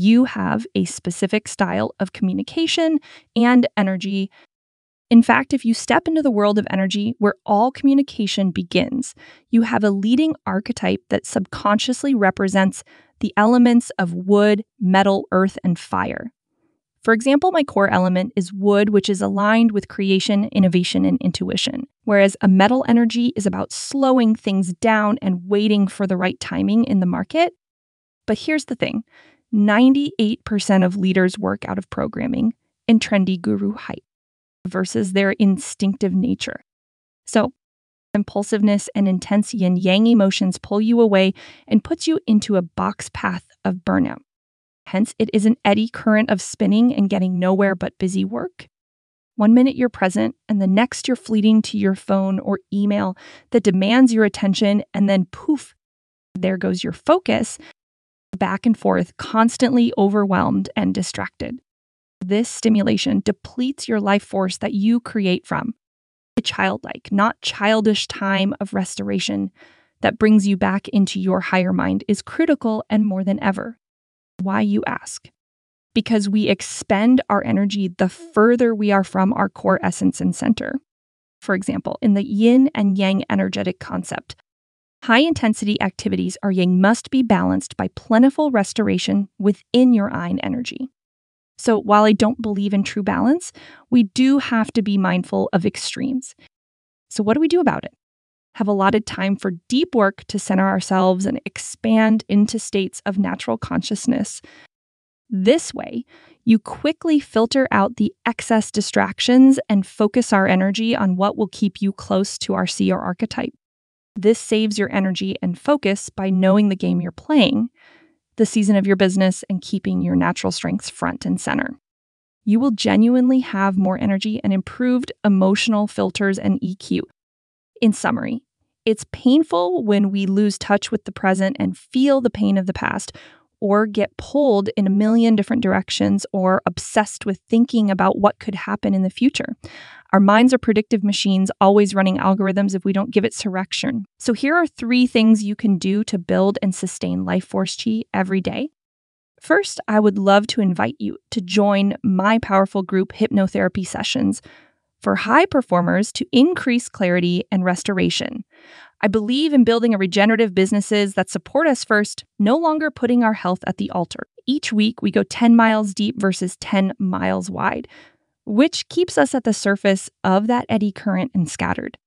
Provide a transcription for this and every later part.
You have a specific style of communication and energy. In fact, if you step into the world of energy where all communication begins, you have a leading archetype that subconsciously represents the elements of wood, metal, earth, and fire. For example, my core element is wood, which is aligned with creation, innovation, and intuition, whereas a metal energy is about slowing things down and waiting for the right timing in the market. But here's the thing 98% of leaders work out of programming and trendy guru hype versus their instinctive nature. So, impulsiveness and intense yin yang emotions pull you away and puts you into a box path of burnout. Hence, it is an eddy current of spinning and getting nowhere but busy work. One minute you're present, and the next you're fleeting to your phone or email that demands your attention, and then poof, there goes your focus, back and forth, constantly overwhelmed and distracted. This stimulation depletes your life force that you create from a childlike, not childish time of restoration that brings you back into your higher mind is critical and more than ever. Why, you ask? Because we expend our energy the further we are from our core essence and center. For example, in the yin and yang energetic concept, high intensity activities are yang must be balanced by plentiful restoration within your yin energy. So, while I don't believe in true balance, we do have to be mindful of extremes. So, what do we do about it? have allotted time for deep work to center ourselves and expand into states of natural consciousness. This way, you quickly filter out the excess distractions and focus our energy on what will keep you close to our seer archetype. This saves your energy and focus by knowing the game you're playing, the season of your business, and keeping your natural strengths front and center. You will genuinely have more energy and improved emotional filters and EQ. In summary, it's painful when we lose touch with the present and feel the pain of the past, or get pulled in a million different directions, or obsessed with thinking about what could happen in the future. Our minds are predictive machines, always running algorithms if we don't give it direction. So, here are three things you can do to build and sustain Life Force Chi every day. First, I would love to invite you to join my powerful group hypnotherapy sessions for high performers to increase clarity and restoration. I believe in building a regenerative businesses that support us first, no longer putting our health at the altar. Each week, we go 10 miles deep versus 10 miles wide, which keeps us at the surface of that eddy current and scattered.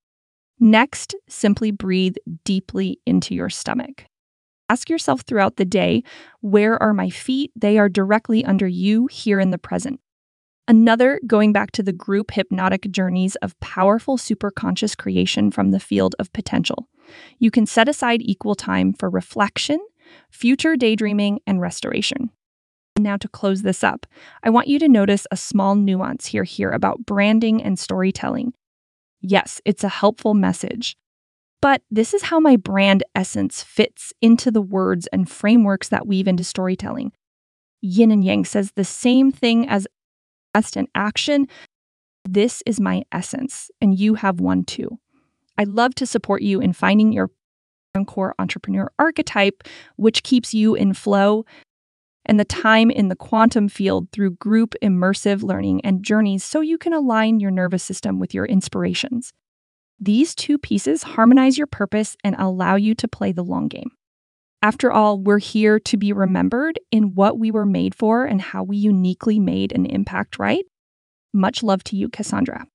Next, simply breathe deeply into your stomach. Ask yourself throughout the day where are my feet? They are directly under you here in the present. Another, going back to the group hypnotic journeys of powerful superconscious creation from the field of potential. You can set aside equal time for reflection, future daydreaming, and restoration. Now, to close this up, I want you to notice a small nuance here, here about branding and storytelling. Yes, it's a helpful message. But this is how my brand essence fits into the words and frameworks that weave into storytelling. Yin and Yang says the same thing as best and action. This is my essence, and you have one too. I love to support you in finding your core entrepreneur archetype, which keeps you in flow, and the time in the quantum field through group immersive learning and journeys so you can align your nervous system with your inspirations. These two pieces harmonize your purpose and allow you to play the long game. After all, we're here to be remembered in what we were made for and how we uniquely made an impact, right? Much love to you, Cassandra.